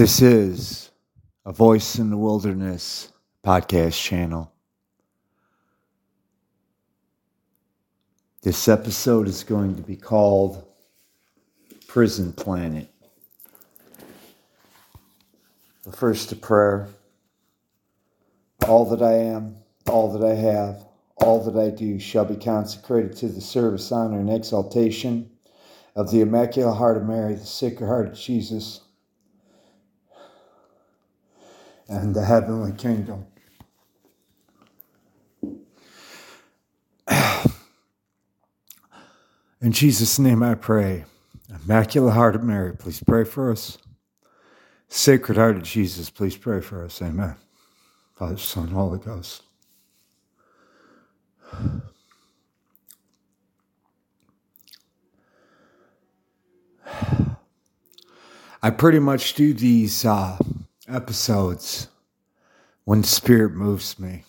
This is a Voice in the Wilderness podcast channel. This episode is going to be called Prison Planet. But first, a prayer. All that I am, all that I have, all that I do shall be consecrated to the service, honor, and exaltation of the Immaculate Heart of Mary, the Sacred Heart of Jesus and the heavenly kingdom. In Jesus' name I pray. Immaculate Heart of Mary, please pray for us. Sacred Heart of Jesus, please pray for us. Amen. Father, Son, Holy Ghost. I pretty much do these uh, episodes when Spirit moves me.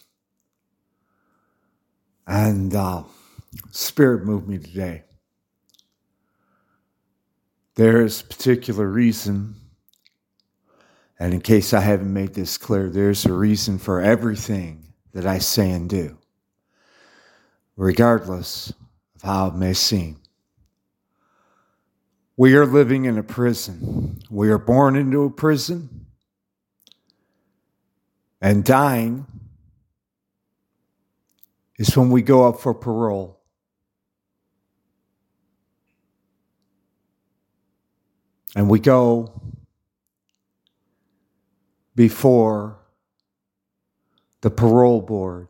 And uh, Spirit moved me today. There is a particular reason, and in case I haven't made this clear, there's a reason for everything that I say and do, regardless of how it may seem. We are living in a prison. We are born into a prison and dying is when we go up for parole. And we go before the parole board,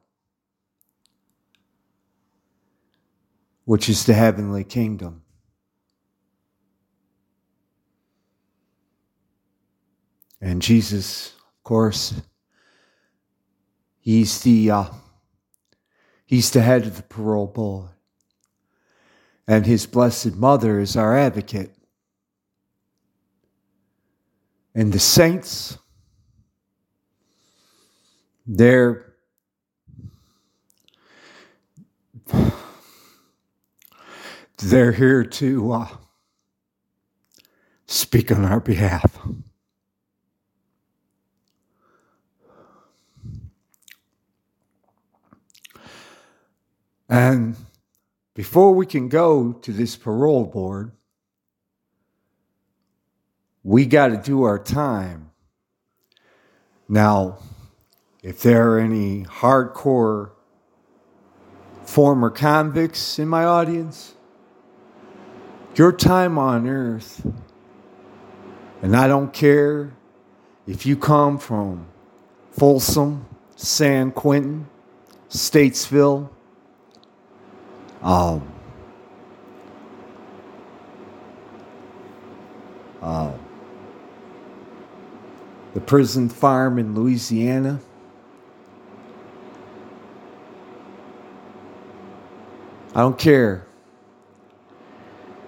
which is the heavenly kingdom. And Jesus, of course, He's the uh, he's the head of the parole board, and his blessed mother is our advocate. And the saints, they're they're here to uh, speak on our behalf. And before we can go to this parole board, we got to do our time. Now, if there are any hardcore former convicts in my audience, your time on earth, and I don't care if you come from Folsom, San Quentin, Statesville, um, uh, the prison farm in Louisiana. I don't care.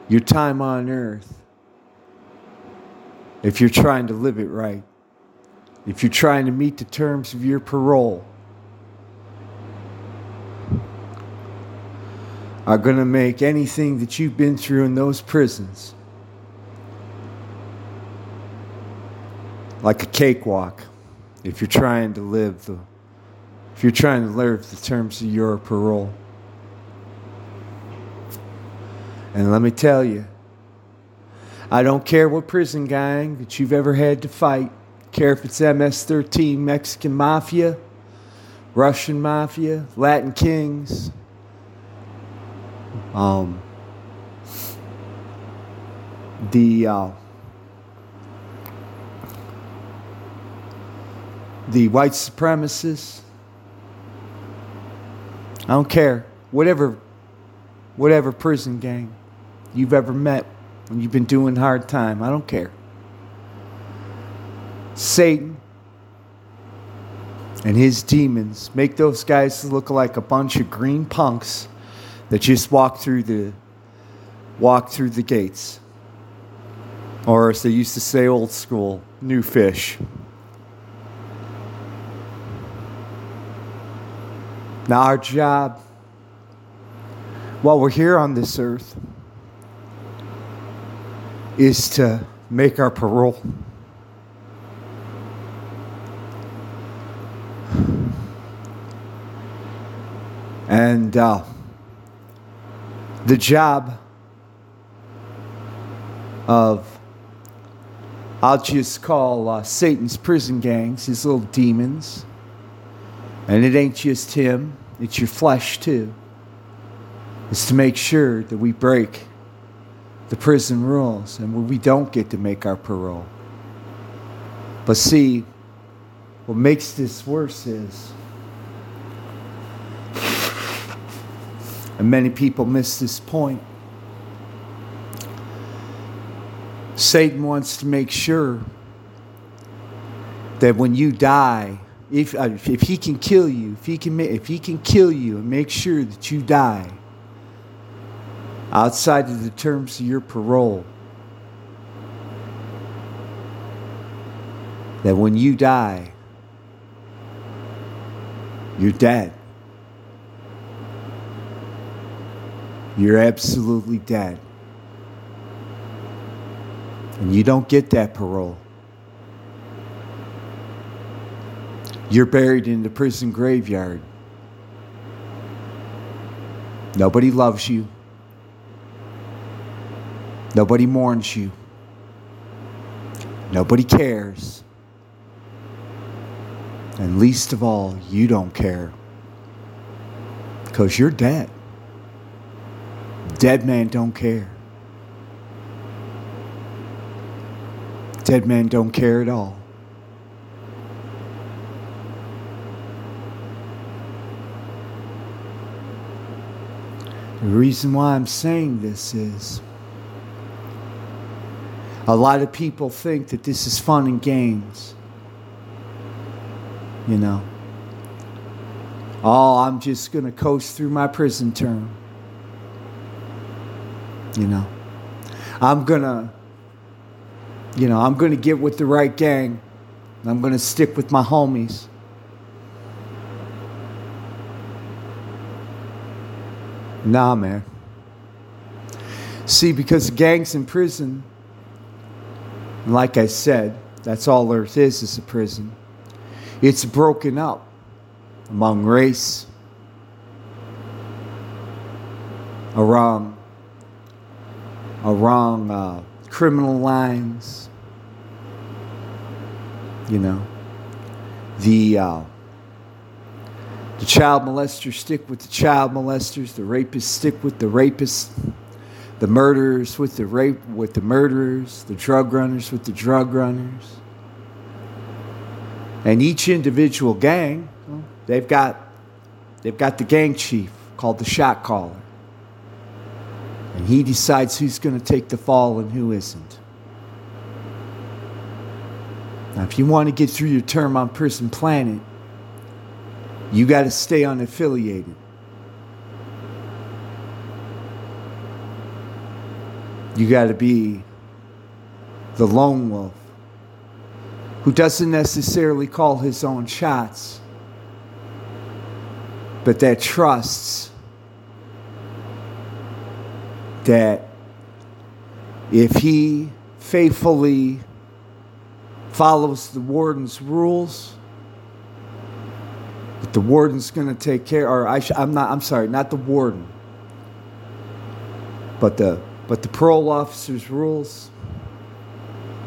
Your time on earth, if you're trying to live it right, if you're trying to meet the terms of your parole, are going to make anything that you've been through in those prisons like a cakewalk if you're trying to live the if you're trying to live the terms of your parole. And let me tell you i don't care what prison gang that you've ever had to fight. Care if it's ms-13 mexican mafia russian mafia latin kings um, the uh, the white supremacists. I don't care. Whatever whatever prison gang you've ever met when you've been doing hard time. I don't care. Satan and his demons make those guys look like a bunch of green punks that just walk through the walk through the gates. Or as they used to say old school, new fish. Now our job while we're here on this earth is to make our parole. And uh, the job of, I'll just call uh, Satan's prison gangs, his little demons. And it ain't just him, it's your flesh too. Is to make sure that we break the prison rules and we don't get to make our parole. But see, what makes this worse is, and many people miss this point, Satan wants to make sure that when you die, if, uh, if he can kill you, if he can, if he can kill you and make sure that you die outside of the terms of your parole, that when you die, you're dead. You're absolutely dead. And you don't get that parole. You're buried in the prison graveyard. Nobody loves you. Nobody mourns you. Nobody cares. And least of all, you don't care. Because you're dead. Dead man don't care. Dead men don't care at all. The reason why I'm saying this is a lot of people think that this is fun and games. You know. Oh, I'm just going to coast through my prison term. You know. I'm to you know, I'm to get with the right gang. I'm to stick with my homies. Nah, man. See, because the gang's in prison, like I said, that's all Earth is, is a prison. It's broken up among race, around, around uh, criminal lines, you know, the uh, the child molesters stick with the child molesters, the rapists stick with the rapists, the murderers with the rape with the murderers, the drug runners with the drug runners. And each individual gang, they've got they've got the gang chief called the shot caller. And he decides who's going to take the fall and who isn't. Now, if you want to get through your term on Prison Planet, you got to stay unaffiliated. You got to be the lone wolf who doesn't necessarily call his own shots, but that trusts that if he faithfully follows the warden's rules, the warden's going to take care, or I am not, I'm sorry, not the warden, but the, but the parole officer's rules.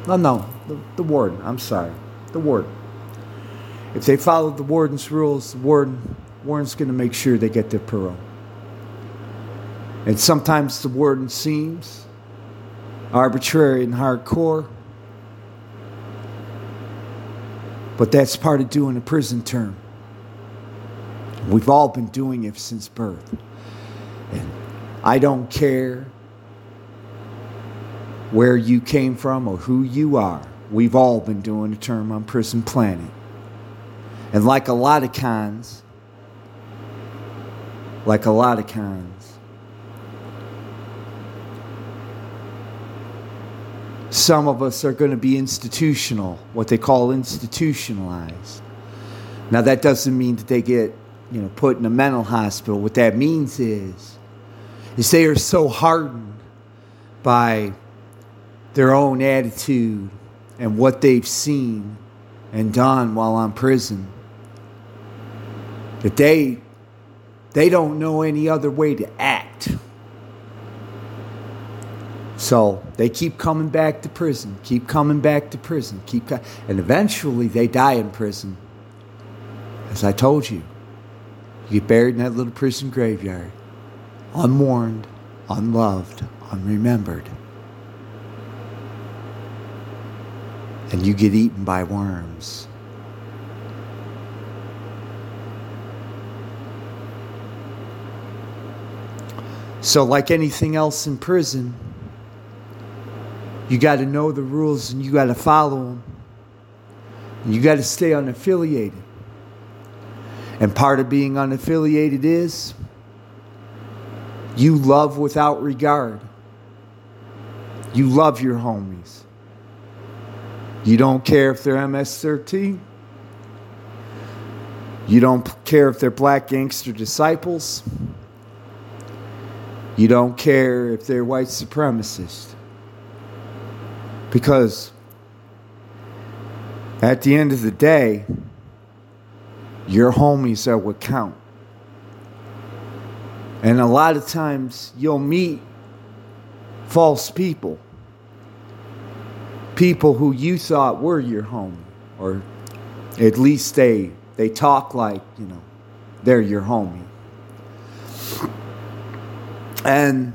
No, no, the, the warden, I'm sorry, the warden. If they follow the warden's rules, the warden, warden's going to make sure they get their parole. And sometimes the warden seems arbitrary and hardcore. But that's part of doing a prison term. We've all been doing it since birth. And I don't care where you came from or who you are. We've all been doing a term on Prison Planet. And like a lot of cons, like a lot of cons, Some of us are going to be institutional, what they call institutionalized. Now, that doesn't mean that they get, you know, put in a mental hospital. What that means is, is they are so hardened by their own attitude and what they've seen and done while on prison that they they don't know any other way to act. So they keep coming back to prison, keep coming back to prison, keep co- and eventually they die in prison. As I told you, you get buried in that little prison graveyard, unwarned, unloved, unremembered. And you get eaten by worms. So, like anything else in prison, you got to know the rules and you got to follow them. You got to stay unaffiliated. And part of being unaffiliated is you love without regard. You love your homies. You don't care if they're MS 13. You don't care if they're black gangster disciples. You don't care if they're white supremacists. Because at the end of the day, your homies are what count. And a lot of times you'll meet false people. People who you thought were your homie, or at least they they talk like, you know, they're your homie. And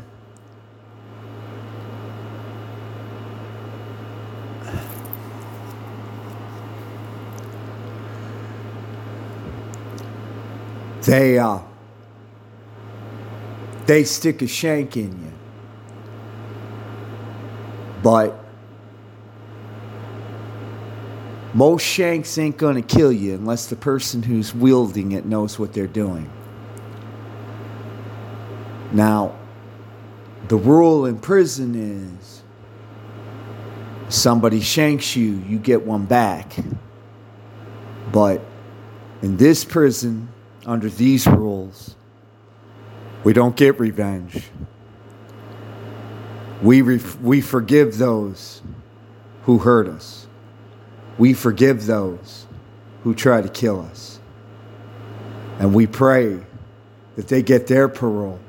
they uh, they stick a shank in you. But most shanks ain't gonna kill you unless the person who's wielding it knows what they're doing. Now, the rule in prison is somebody shanks you, you get one back. But in this prison, under these rules, we don't get revenge. We, re- we forgive those who hurt us. We forgive those who try to kill us. And we pray that they get their parole.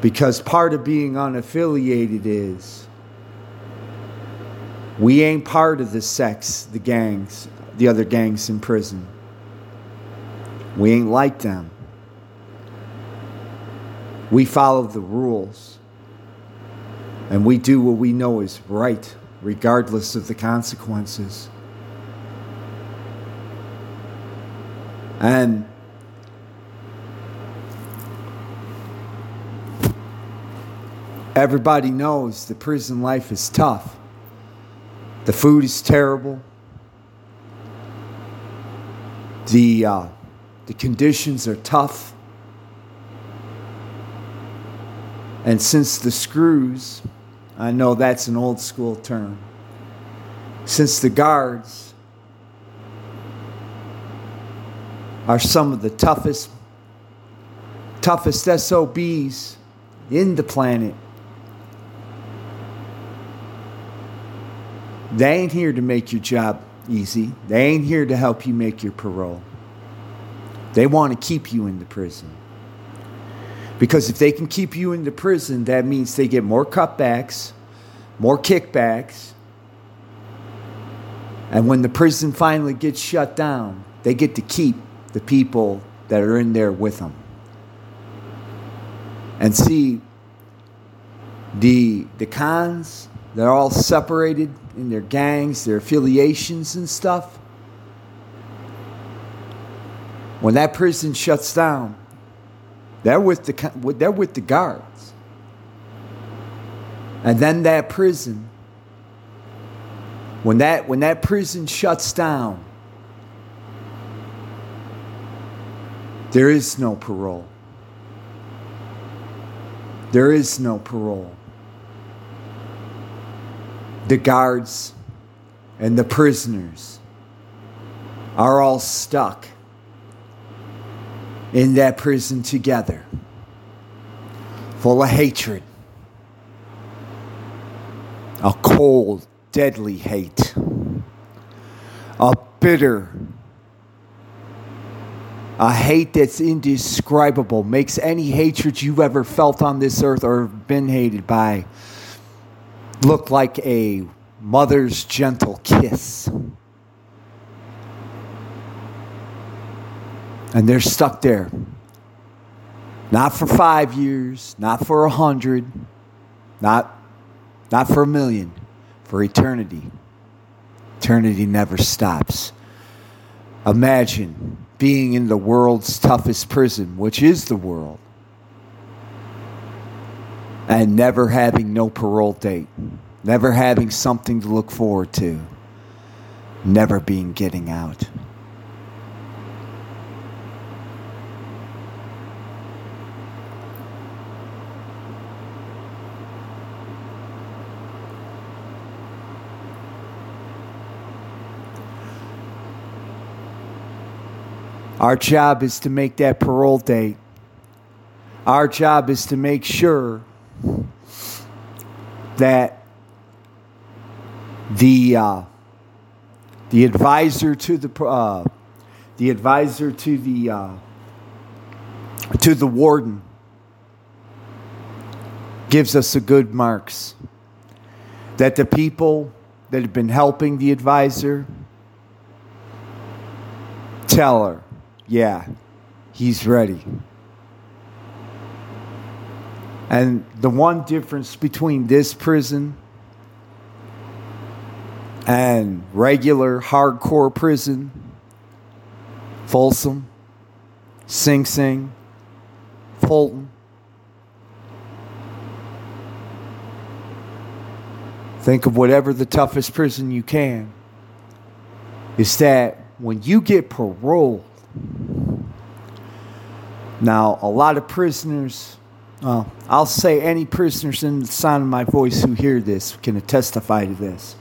Because part of being unaffiliated is we ain't part of the sex, the gangs, the other gangs in prison. We ain't like them. We follow the rules. And we do what we know is right, regardless of the consequences. And everybody knows the prison life is tough. The food is terrible. The, uh, the conditions are tough. And since the screws, I know that's an old school term, since the guards are some of the toughest, toughest SOBs in the planet, they ain't here to make your job easy. They ain't here to help you make your parole. They want to keep you in the prison. Because if they can keep you in the prison, that means they get more cutbacks, more kickbacks. And when the prison finally gets shut down, they get to keep the people that are in there with them. And see, the, the cons, they're all separated in their gangs, their affiliations and stuff. When that prison shuts down, they're with the, they're with the guards. And then that prison, when that, when that prison shuts down, there is no parole. There is no parole. The guards and the prisoners are all stuck in that prison together, full of hatred, a cold, deadly hate, a bitter, A hate that's indescribable, makes any hatred you've ever felt on this earth or been hated by look like a mother's gentle kiss. And they're stuck there. Not for five years, not for a hundred, not, not for a million, for eternity. Eternity never stops. Imagine being in the world's toughest prison, which is the world, and never having no parole date, never having something to look forward to, never being getting out. Our job is to make that parole date. Our job is to make sure that the uh, the advisor to the uh, the advisor to the uh, to the warden gives us a good marks. That the people that have been helping the advisor tell her yeah, he's ready. And the one difference between this prison and regular hardcore prison, Folsom, Sing Sing, Fulton, think of whatever the toughest prison you can, is that when you get paroled, now, a lot of prisoners, well, I'll say any prisoners in the sound of my voice who hear this can testify to this.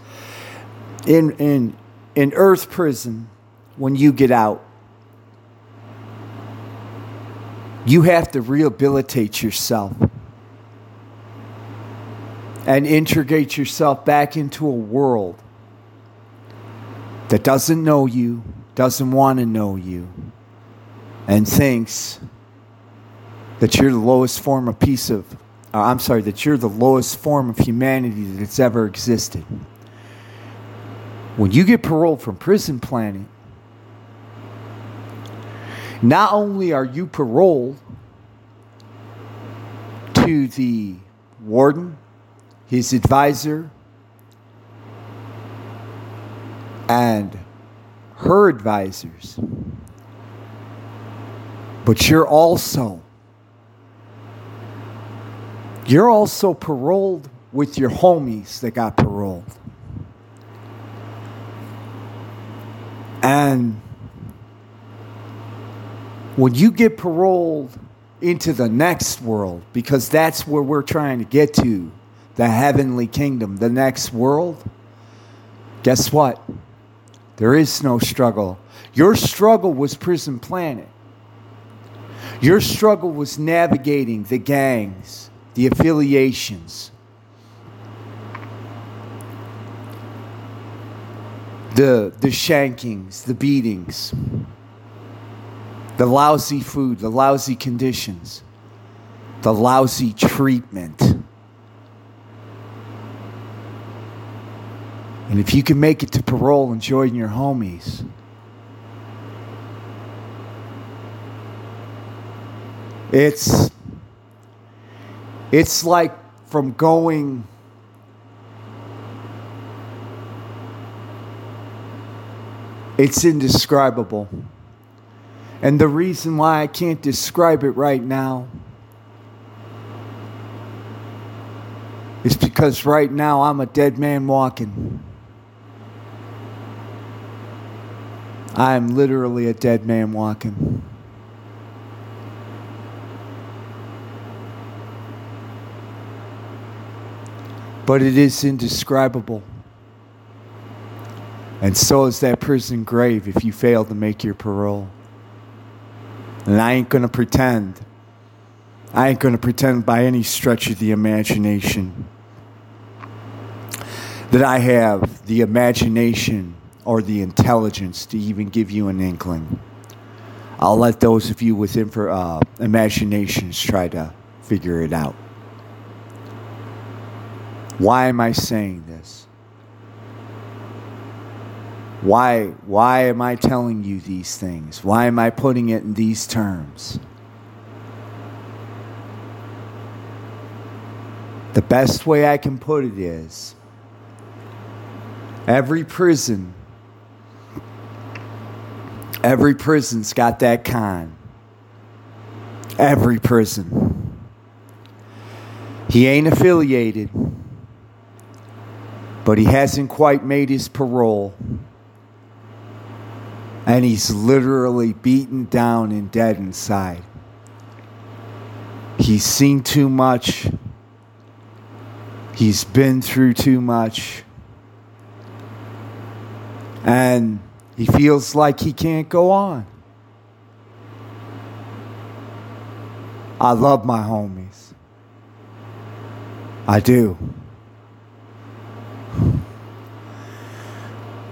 In, in, in Earth prison, when you get out, you have to rehabilitate yourself and integrate yourself back into a world that doesn't know you, doesn't want to know you, and thinks that you're the lowest form of piece of, uh, I'm sorry, that you're the lowest form of humanity that's ever existed. When you get paroled from prison planet, not only are you paroled to the warden, his advisor, and her advisors, but you're also you're also paroled with your homies that got paroled. And when you get paroled into the next world, because that's where we're trying to get to, the heavenly kingdom, the next world, guess what? There is no struggle. Your struggle was Prison Planet. Your struggle was navigating the gangs, the affiliations, the, the shankings, the beatings, the lousy food, the lousy conditions, the lousy treatment. And if you can make it to parole and join your homies, it's it's like from going it's indescribable. And the reason why I can't describe it right now is because right now I'm a dead man walking. I am literally a dead man walking. but it is indescribable. And so is that prison grave if you fail to make your parole. And I ain't going to pretend. I ain't going to pretend by any stretch of the imagination that I have the imagination or the intelligence to even give you an inkling. I'll let those of you with infor, uh, imaginations try to figure it out. Why am I saying this? Why, why am I telling you these things? Why am I putting it in these terms? The best way I can put it is every prison, every prison's got that con. Every prison. He ain't affiliated but he hasn't quite made his parole. And he's literally beaten down and dead inside. He's seen too much. He's been through too much. And he feels like he can't go on. I love my homies. I do.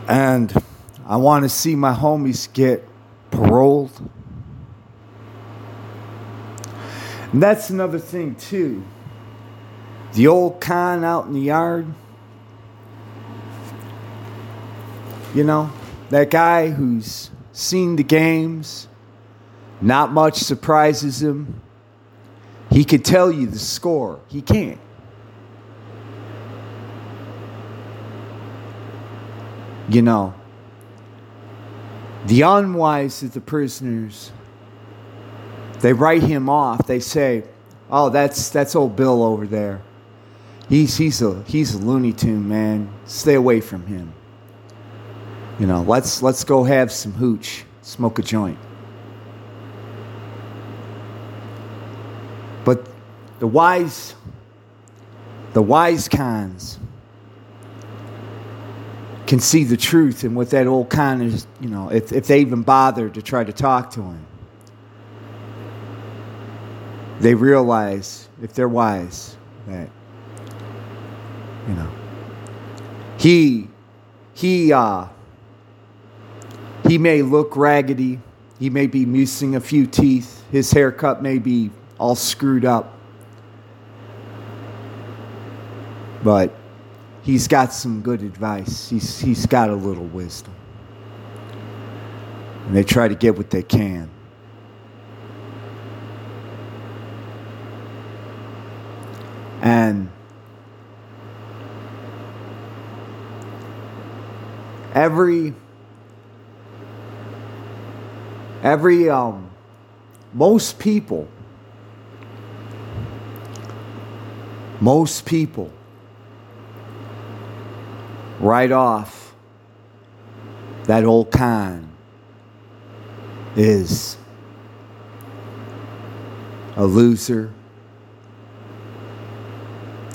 And I want to see my homies get paroled. And that's another thing, too. The old con out in the yard. You know, that guy who's seen the games, not much surprises him. He could tell you the score. He can't. You know, the unwise of the prisoners, they write him off. They say, "Oh, that's that's old Bill over there. He's he's a he's a Looney Tune man. Stay away from him. You know, let's let's go have some hooch, smoke a joint." But the wise, the wise cons can see the truth and what that old con is, you know, if, if they even bother to try to talk to him. They realize, if they're wise, that, you know, he, he, uh, he may look raggedy. He may be missing a few teeth. His haircut may be all screwed up. But he's got some good advice. He's, he's got a little wisdom. And they try to get what they can. And every every um most people most people write off that old con is a loser,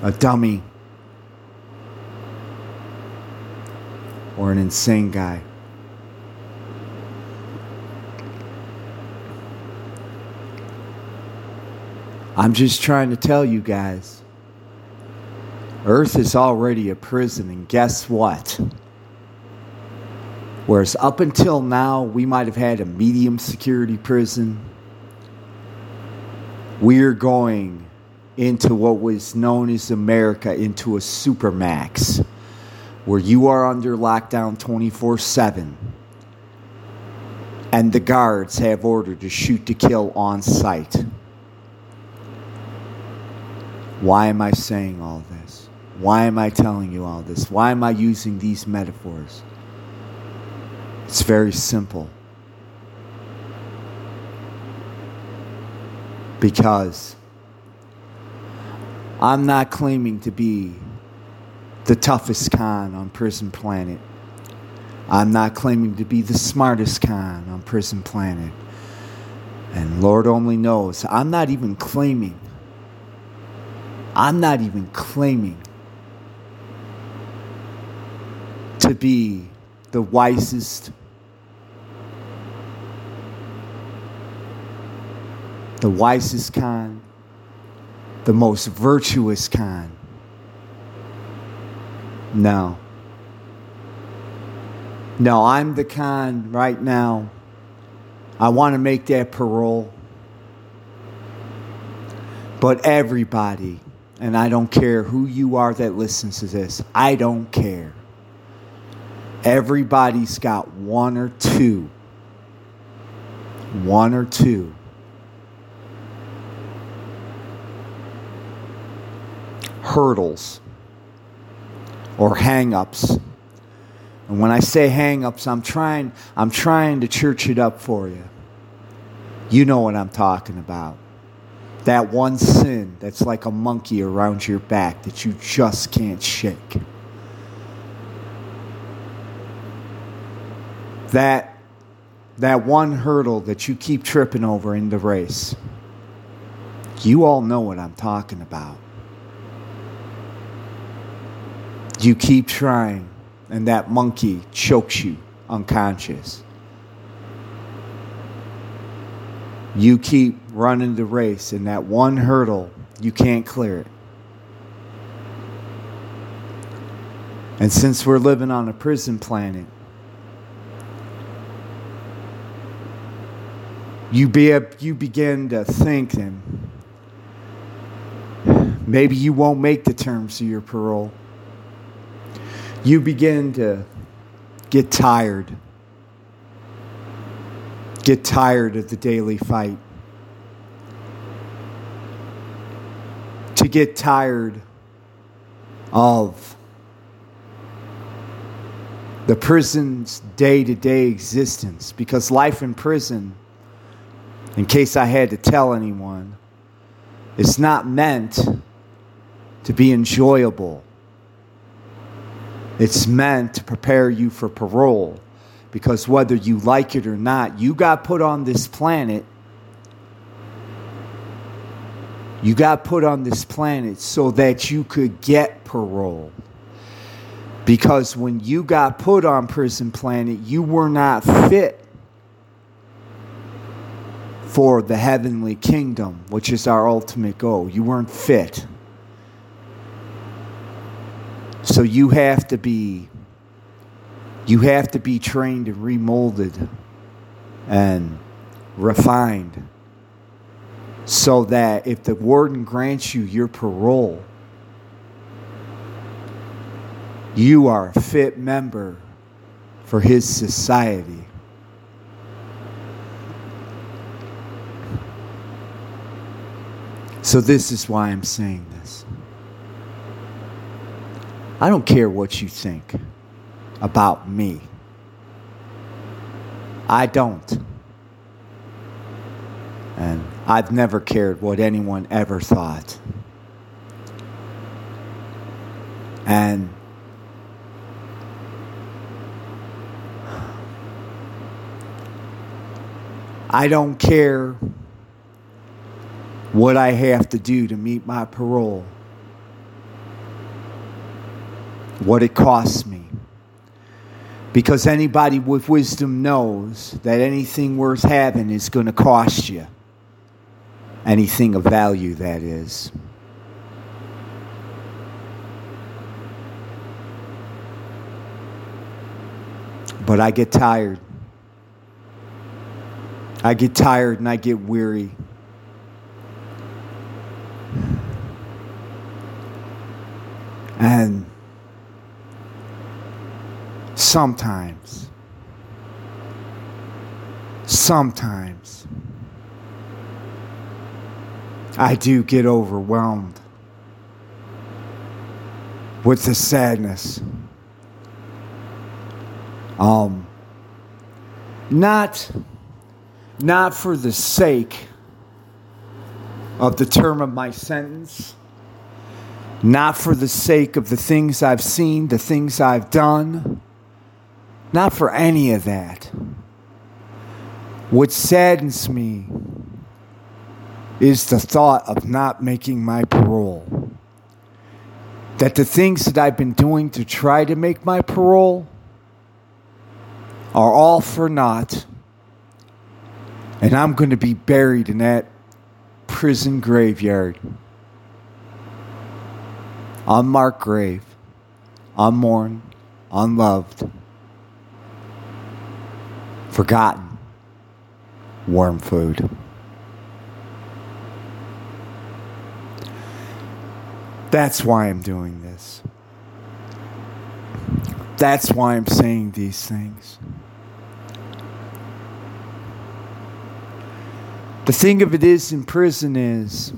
a dummy, or an insane guy. I'm just trying to tell you guys Earth is already a prison, and guess what? Whereas up until now, we might have had a medium security prison, we're going into what was known as America into a supermax, where you are under lockdown 24 7, and the guards have order to shoot to kill on sight. Why am I saying all this? Why am I telling you all this? Why am I using these metaphors? It's very simple. Because I'm not claiming to be the toughest con on Prison Planet. I'm not claiming to be the smartest con on Prison Planet. And Lord only knows, I'm not even claiming, I'm not even claiming to be the wisest, the wisest kind, the most virtuous kind. No. No, I'm the kind right now I want to make that parole. But everybody, and I don't care who you are that listens to this, I don't care. Everybody's got one or two. One or two. Hurdles or hang-ups. And when I say hang-ups, I'm trying I'm trying to church it up for you. You know what I'm talking about. That one sin that's like a monkey around your back that you just can't shake. That that one hurdle that you keep tripping over in the race. You all know what I'm talking about. You keep trying, and that monkey chokes you unconscious. You keep running the race, and that one hurdle, you can't clear it. And since we're living on a prison planet, you, be, you begin to think and maybe you won't make the terms of your parole you begin to get tired. Get tired of the daily fight. Get tired of the prison's day to day existence. Because life in prison, in case I had to tell anyone, is not meant to be enjoyable. It's meant to prepare you for parole because whether you like it or not, you got put on this planet. You got put on this planet so that you could get parole. Because when you got put on prison planet, you were not fit for the heavenly kingdom, which is our ultimate goal. You weren't fit. So you have to be you have to be trained and remolded and refined so that if the warden grants you your parole, you are a fit member for his society. So, this is why I'm saying this. I don't care what you think about me. I don't. And I've never cared what anyone ever thought. And I don't care what I have to do to meet my parole what it costs me. Because anybody with wisdom knows that anything worth having is going to cost you. Anything of value, that is. But I get tired. I get tired and I get weary. And Sometimes. Sometimes. I do get overwhelmed with the sadness. Um, not, not for the sake of the term of my sentence, not for the sake of the things I've seen, the things I've done, not for any of that. What saddens me is the thought of not making my parole. That the things that I've been doing to try to make my parole are all for naught. And I'm going to be buried in that prison graveyard. Unmarked grave, unmourned, unloved forgotten. worm food. That's why I'm doing this. That's why I'm saying these things. The thing of it is in prison is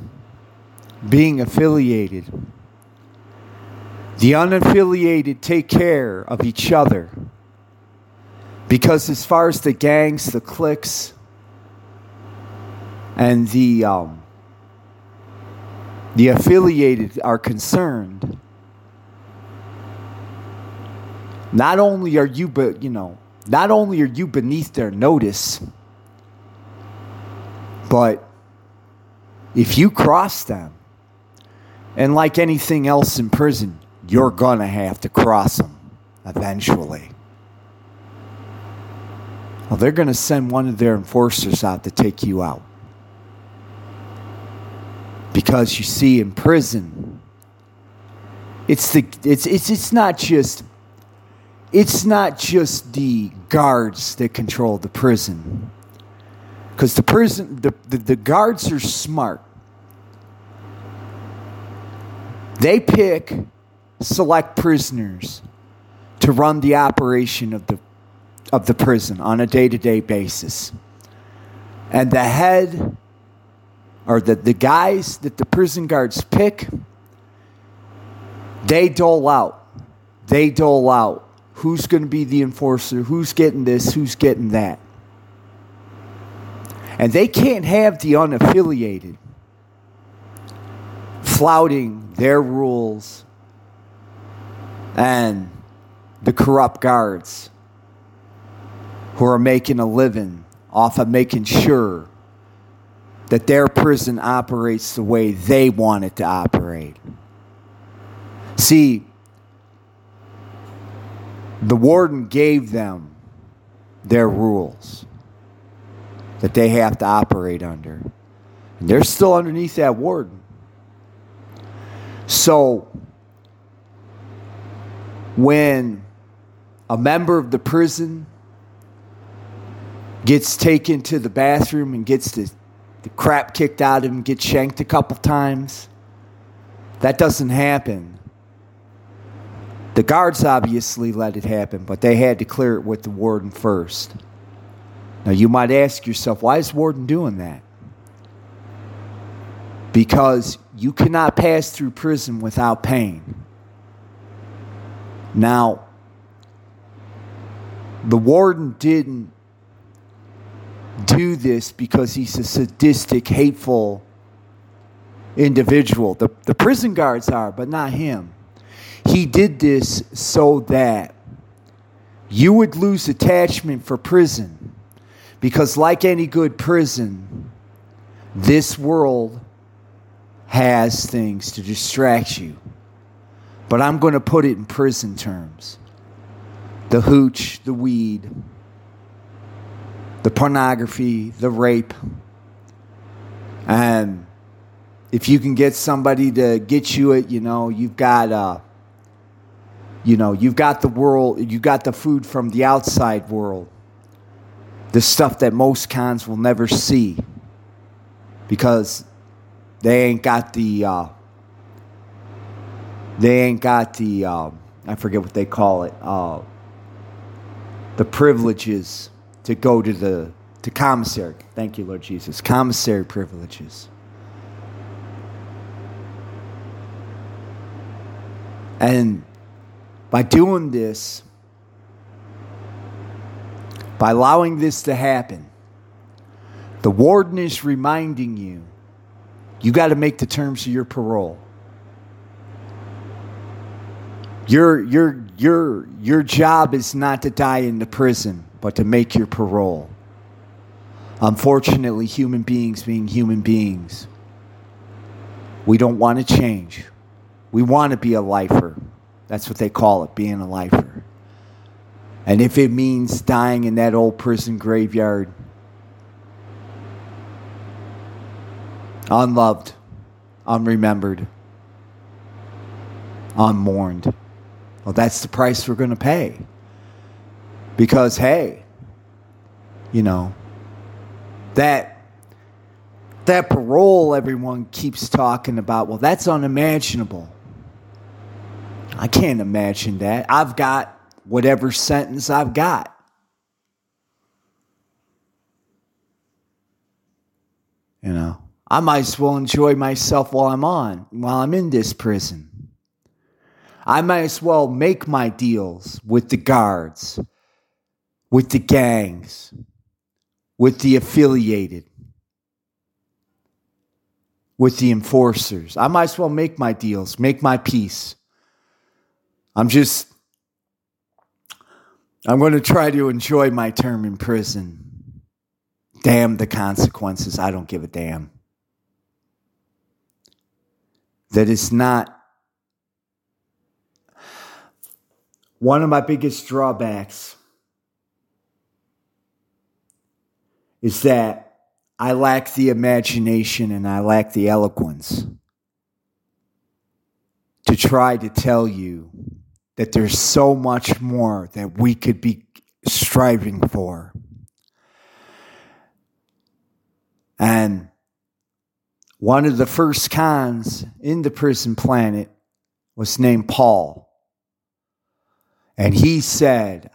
being affiliated. The unaffiliated take care of each other. Because as far as the gangs, the cliques, and the um, the affiliated are concerned, not only are you but you know, not only are you beneath their notice, but if you cross them, and like anything else in prison, you're gonna have to cross them eventually. Well, they're to send one of their enforcers out to take you out. Because you see, in prison, it's the it's it's it's not just it's not just the guards that control the prison. Because the prison the, the, the guards are smart. They pick select prisoners to run the operation of the of the prison on a day to day basis. And the head, or the, the guys that the prison guards pick, they dole out. They dole out who's going to be the enforcer, who's getting this, who's getting that. And they can't have the unaffiliated flouting their rules and the corrupt guards who are making a living off of making sure that their prison operates the way they want it to operate. See, the warden gave them their rules that they have to operate under. And they're still underneath that warden. So, when a member of the prison gets taken to the bathroom and gets the, the crap kicked out of him, gets shanked a couple times. That doesn't happen. The guards obviously let it happen, but they had to clear it with the warden first. Now, you might ask yourself, why is warden doing that? Because you cannot pass through prison without pain. Now, the warden didn't do this because he's a sadistic, hateful individual. The, the prison guards are, but not him. He did this so that you would lose attachment for prison. Because, like any good prison, this world has things to distract you. But I'm going to put it in prison terms the hooch, the weed, the pornography, the rape. And if you can get somebody to get you it, you know, you've got uh you know, you've got the world, you got the food from the outside world. The stuff that most cons will never see because they ain't got the uh, they ain't got the uh, I forget what they call it uh, the privileges to go to the to commissary. Thank you, Lord Jesus. Commissary privileges. And by doing this, by allowing this to happen, the warden is reminding you you got to make the terms of your parole. Your, your, your, your job is not to die in the prison but to make your parole. Unfortunately, human beings being human beings, we don't want to change. We want to be a lifer. That's what they call it, being a lifer. And if it means dying in that old prison graveyard, unloved, unremembered, unmourned, well, that's the price we're going to pay. Because, hey, you know, that that parole everyone keeps talking about, well, that's unimaginable. I can't imagine that. I've got whatever sentence I've got. You know, I might as well enjoy myself while I'm on, while I'm in this prison. I might as well make my deals with the guards, with the gangs, with the affiliated, with the enforcers. I might as well make my deals, make my peace. I'm just, I'm going to try to enjoy my term in prison. Damn the consequences. I don't give a damn. That is not one of my biggest drawbacks is that I lack the imagination and I lack the eloquence to try to tell you that there's so much more that we could be striving for. And one of the first cons in the prison planet was named Paul. And he said,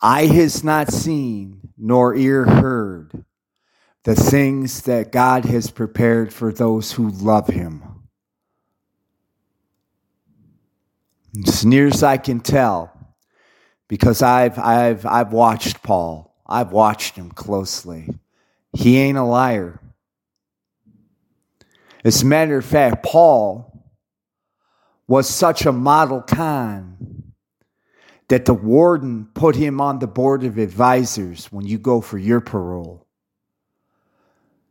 Eye has not seen, nor ear heard, the things that God has prepared for those who love him. As near as I can tell, because I've, I've, I've watched Paul, I've watched him closely. He ain't a liar. As a matter of fact, Paul was such a model con that the warden put him on the board of advisors when you go for your parole.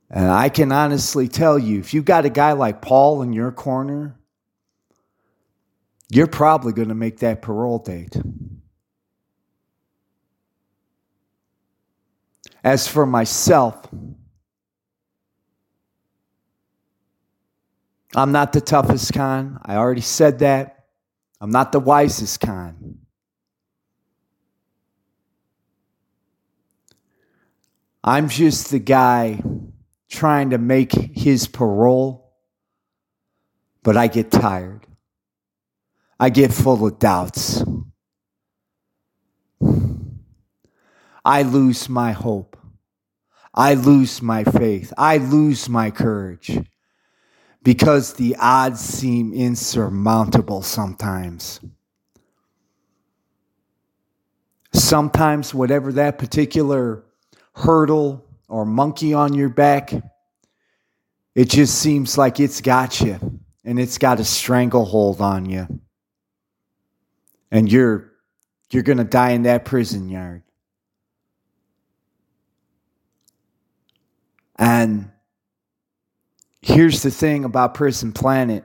And I can honestly tell you, if you got a guy like Paul in your corner, you're probably going to make that parole date. As for myself, I'm not the toughest con. I already said that. I'm not the wisest con. I'm just the guy trying to make his parole, but I get tired. I get full of doubts. I lose my hope. I lose my faith. I lose my courage because the odds seem insurmountable sometimes. Sometimes, whatever that particular hurdle or monkey on your back, it just seems like it's got you and it's got a stranglehold on you. And you're you're going to die in that prison yard. And here's the thing about Prison Planet.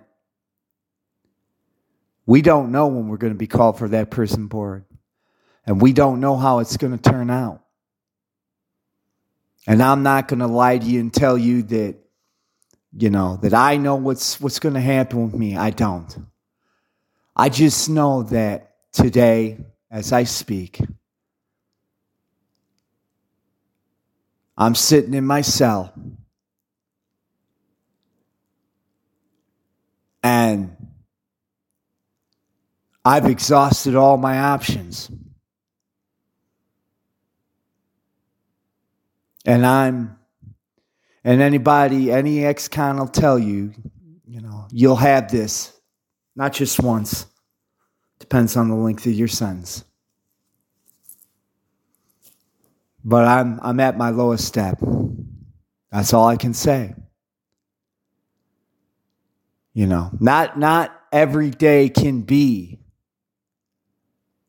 We don't know when we're going to be called for that prison board. And we don't know how it's going to turn out. And I'm not going to lie to you and tell you that, you know, that I know what's, what's going to happen with me. I don't. I just know that today, as I speak, I'm sitting in my cell. And I've exhausted all my options. And I'm, and anybody, any ex con will tell you, you know, you'll have this, not just once. Depends on the length of your sentence. But I'm, I'm at my lowest step. That's all I can say. You know, not, not every day can be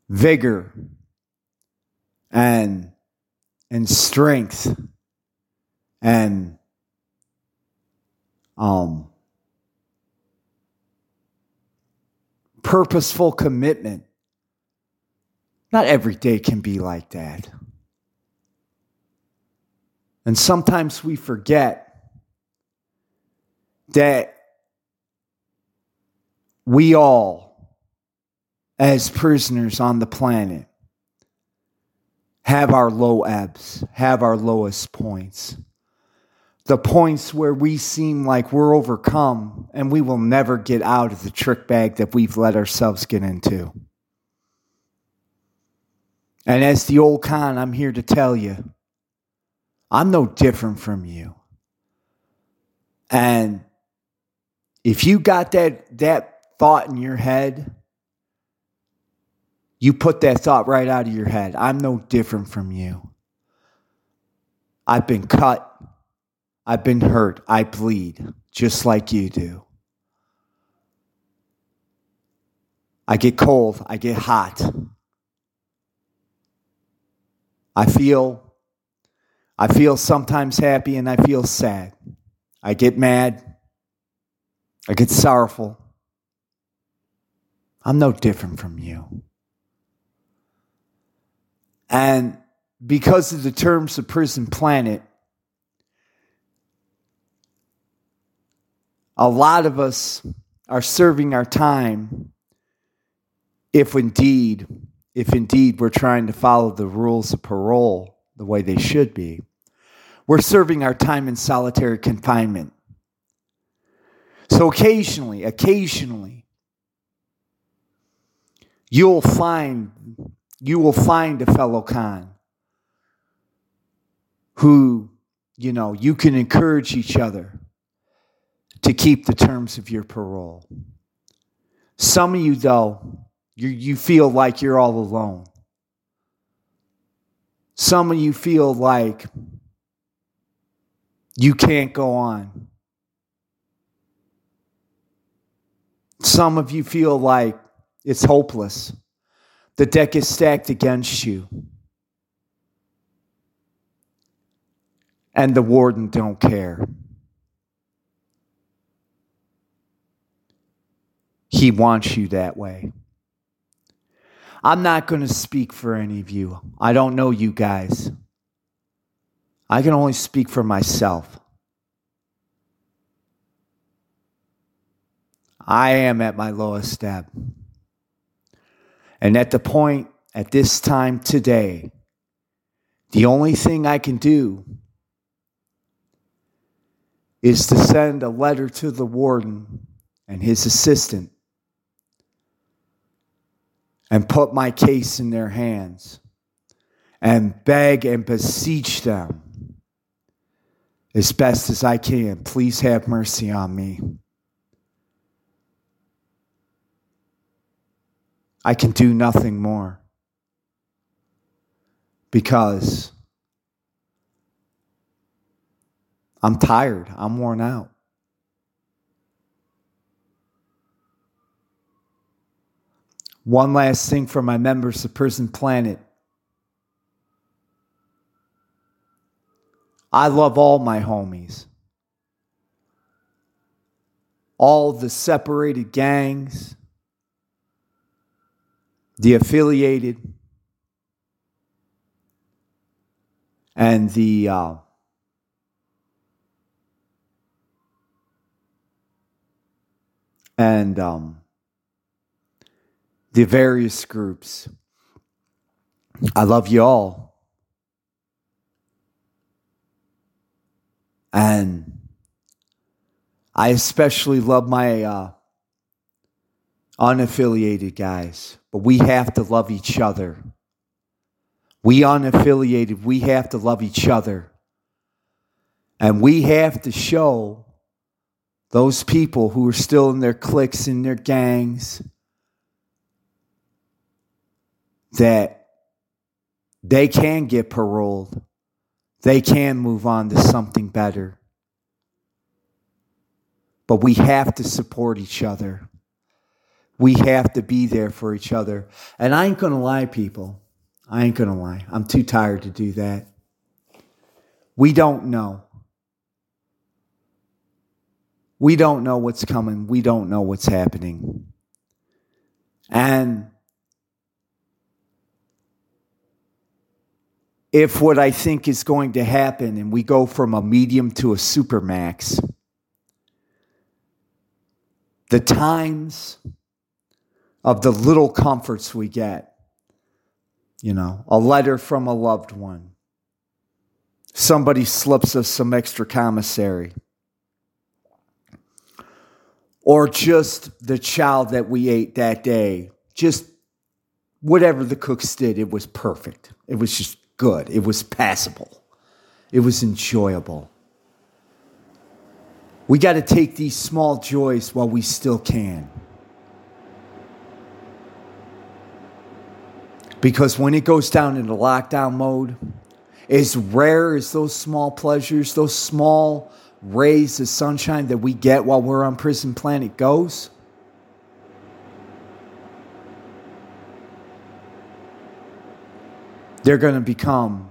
vigor and and strength and um, purposeful commitment. Not every day can be like that. And sometimes we forget that we all, as prisoners on the planet, have our low ebbs, have our lowest points. The points where we seem like we're overcome and we will never get out of the trick bag that we've let ourselves get into. And as the old con, I'm here to tell you, I'm no different from you. And if you got that that thought in your head, you put that thought right out of your head. I'm no different from you. I've been cut. I've been hurt. I bleed just like you do. I get cold. I get hot. I feel I feel sometimes happy and I feel sad. I get mad. I get sorrowful. I'm no different from you. And because of the terms of Prison Planet, a lot of us are serving our time if indeed if indeed we're trying to follow the rules of parole the way they should be. We're serving our time in solitary confinement. So occasionally occasionally you'll find you will find a fellow con who you know you can encourage each other to keep the terms of your parole. Some of you, though, you, you feel like you're all alone. Some of you feel like you can't go on. Some of you feel like it's hopeless. The deck is stacked against you. And the warden don't care. He wants you that way. I'm not going to speak for any of you. I don't know you guys. I can only speak for myself. I am at my lowest ebb. And at the point, at this time today, the only thing I can do is to send a letter to the warden and his assistant and put my case in their hands and beg and beseech them as best as I can. Please have mercy on me. I can do nothing more because I'm tired, I'm worn out. One last thing for my members of Prison Planet. I love all my homies. All the separated gangs, the affiliated, and the uh, and um, the various groups. I love you all. And I especially love my uh, unaffiliated guys, but we have to love each other. We unaffiliated, we have to love each other. And we have to show those people who are still in their cliques, in their gangs, that they can get paroled, they can move on to something better. But we have to support each other. We have to be there for each other. And I ain't gonna lie, people. I ain't gonna lie. I'm too tired to do that. We don't know. We don't know what's coming. We don't know what's happening. And if what I think is going to happen and we go from a medium to a supermax, the times of the little comforts we get you know, a letter from a loved one. Somebody slips us some extra commissary. Or just the child that we ate that day. Just whatever the cooks did, it was perfect. It was just good. It was passable. It was enjoyable. We got to take these small joys while we still can. Because when it goes down into lockdown mode, as rare as those small pleasures, those small rays of sunshine that we get while we're on prison planet goes, they're going to become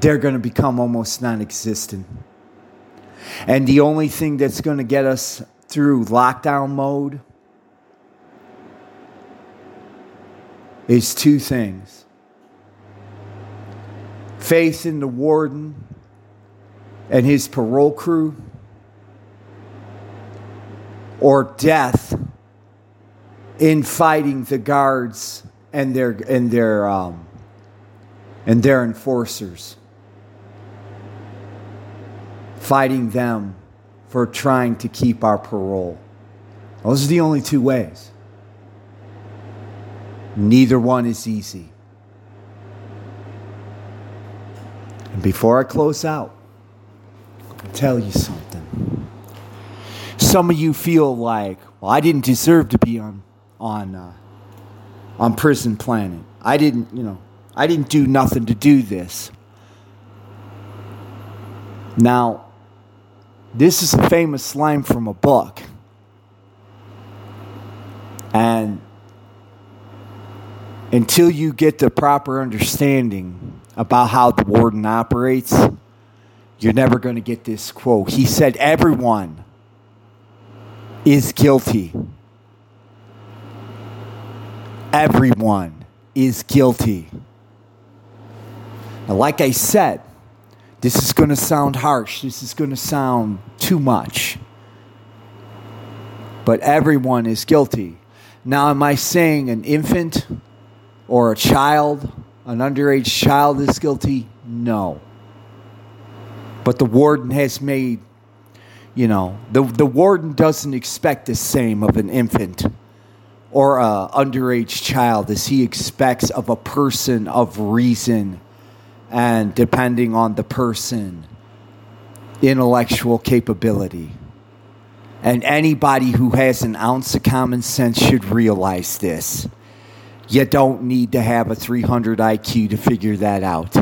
they're going to become almost non-existent. And the only thing that's going to get us through lockdown mode is two things faith in the warden and his parole crew, or death in fighting the guards and their and their um, and their enforcers, fighting them for trying to keep our parole. Those are the only two ways. Neither one is easy. And before I close out, I'll tell you something. Some of you feel like, well, I didn't deserve to be on on uh, on Prison Planet. I didn't, you know, I didn't do nothing to do this. Now, this is a famous line from a book. And until you get the proper understanding about how the warden operates, you're never going to get this quote. He said, Everyone is guilty. Everyone is guilty. Now, like I said, this is going to sound harsh. This is going to sound too much. But everyone is guilty. Now, am I saying an infant or a child, an underage child, is guilty? No. But the warden has made, you know, the, the warden doesn't expect the same of an infant or a underage child as he expects of a person of reason and depending on the person intellectual capability and anybody who has an ounce of common sense should realize this you don't need to have a 300 IQ to figure that out.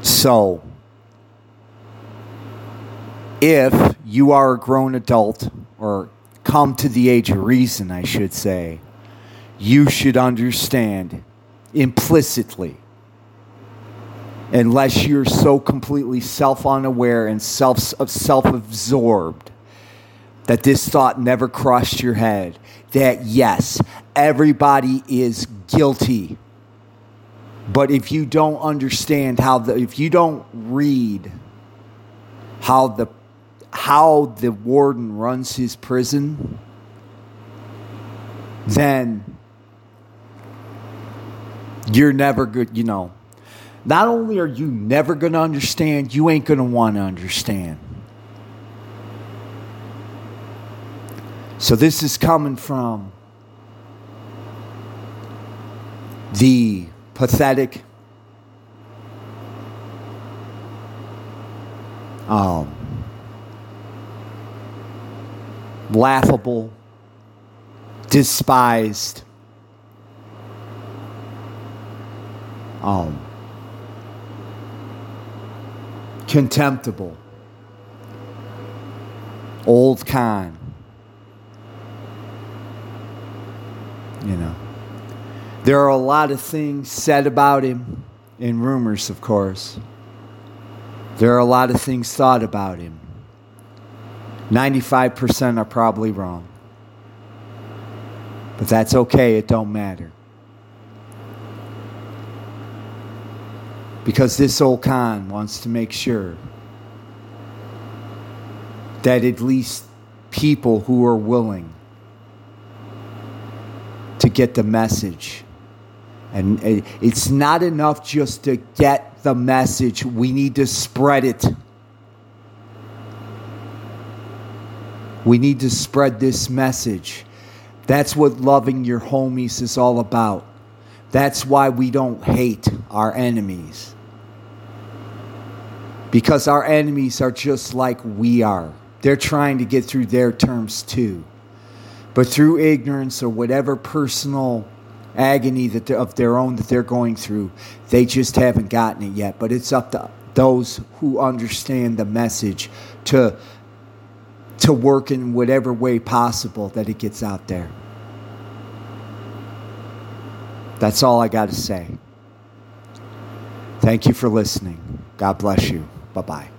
So if you are a grown adult or come to the age of reason, I should say, you should understand implicitly, unless you're so completely self unaware and self absorbed that this thought never crossed your head that yes, everybody is guilty. But if you don't understand how the, if you don't read how the how the warden runs his prison, then you're never good, you know. Not only are you never going to understand, you ain't going to want to understand. So this is coming from the pathetic um, laughable, despised, um, contemptible, old con. You know, there are a lot of things said about him in rumors, of course. There are a lot of things thought about him. 95% are probably wrong. But that's okay, it don't matter. Because this old con wants to make sure that at least people who are willing to get the message. And it's not enough just to get the message, we need to spread it. We need to spread this message. That's what loving your homies is all about. That's why we don't hate our enemies. Because our enemies are just like we are. They're trying to get through their terms too. But through ignorance or whatever personal agony that of their own that they're going through, they just haven't gotten it yet. But it's up to those who understand the message to to work in whatever way possible that it gets out there. That's all I got to say. Thank you for listening. God bless you. Bye bye.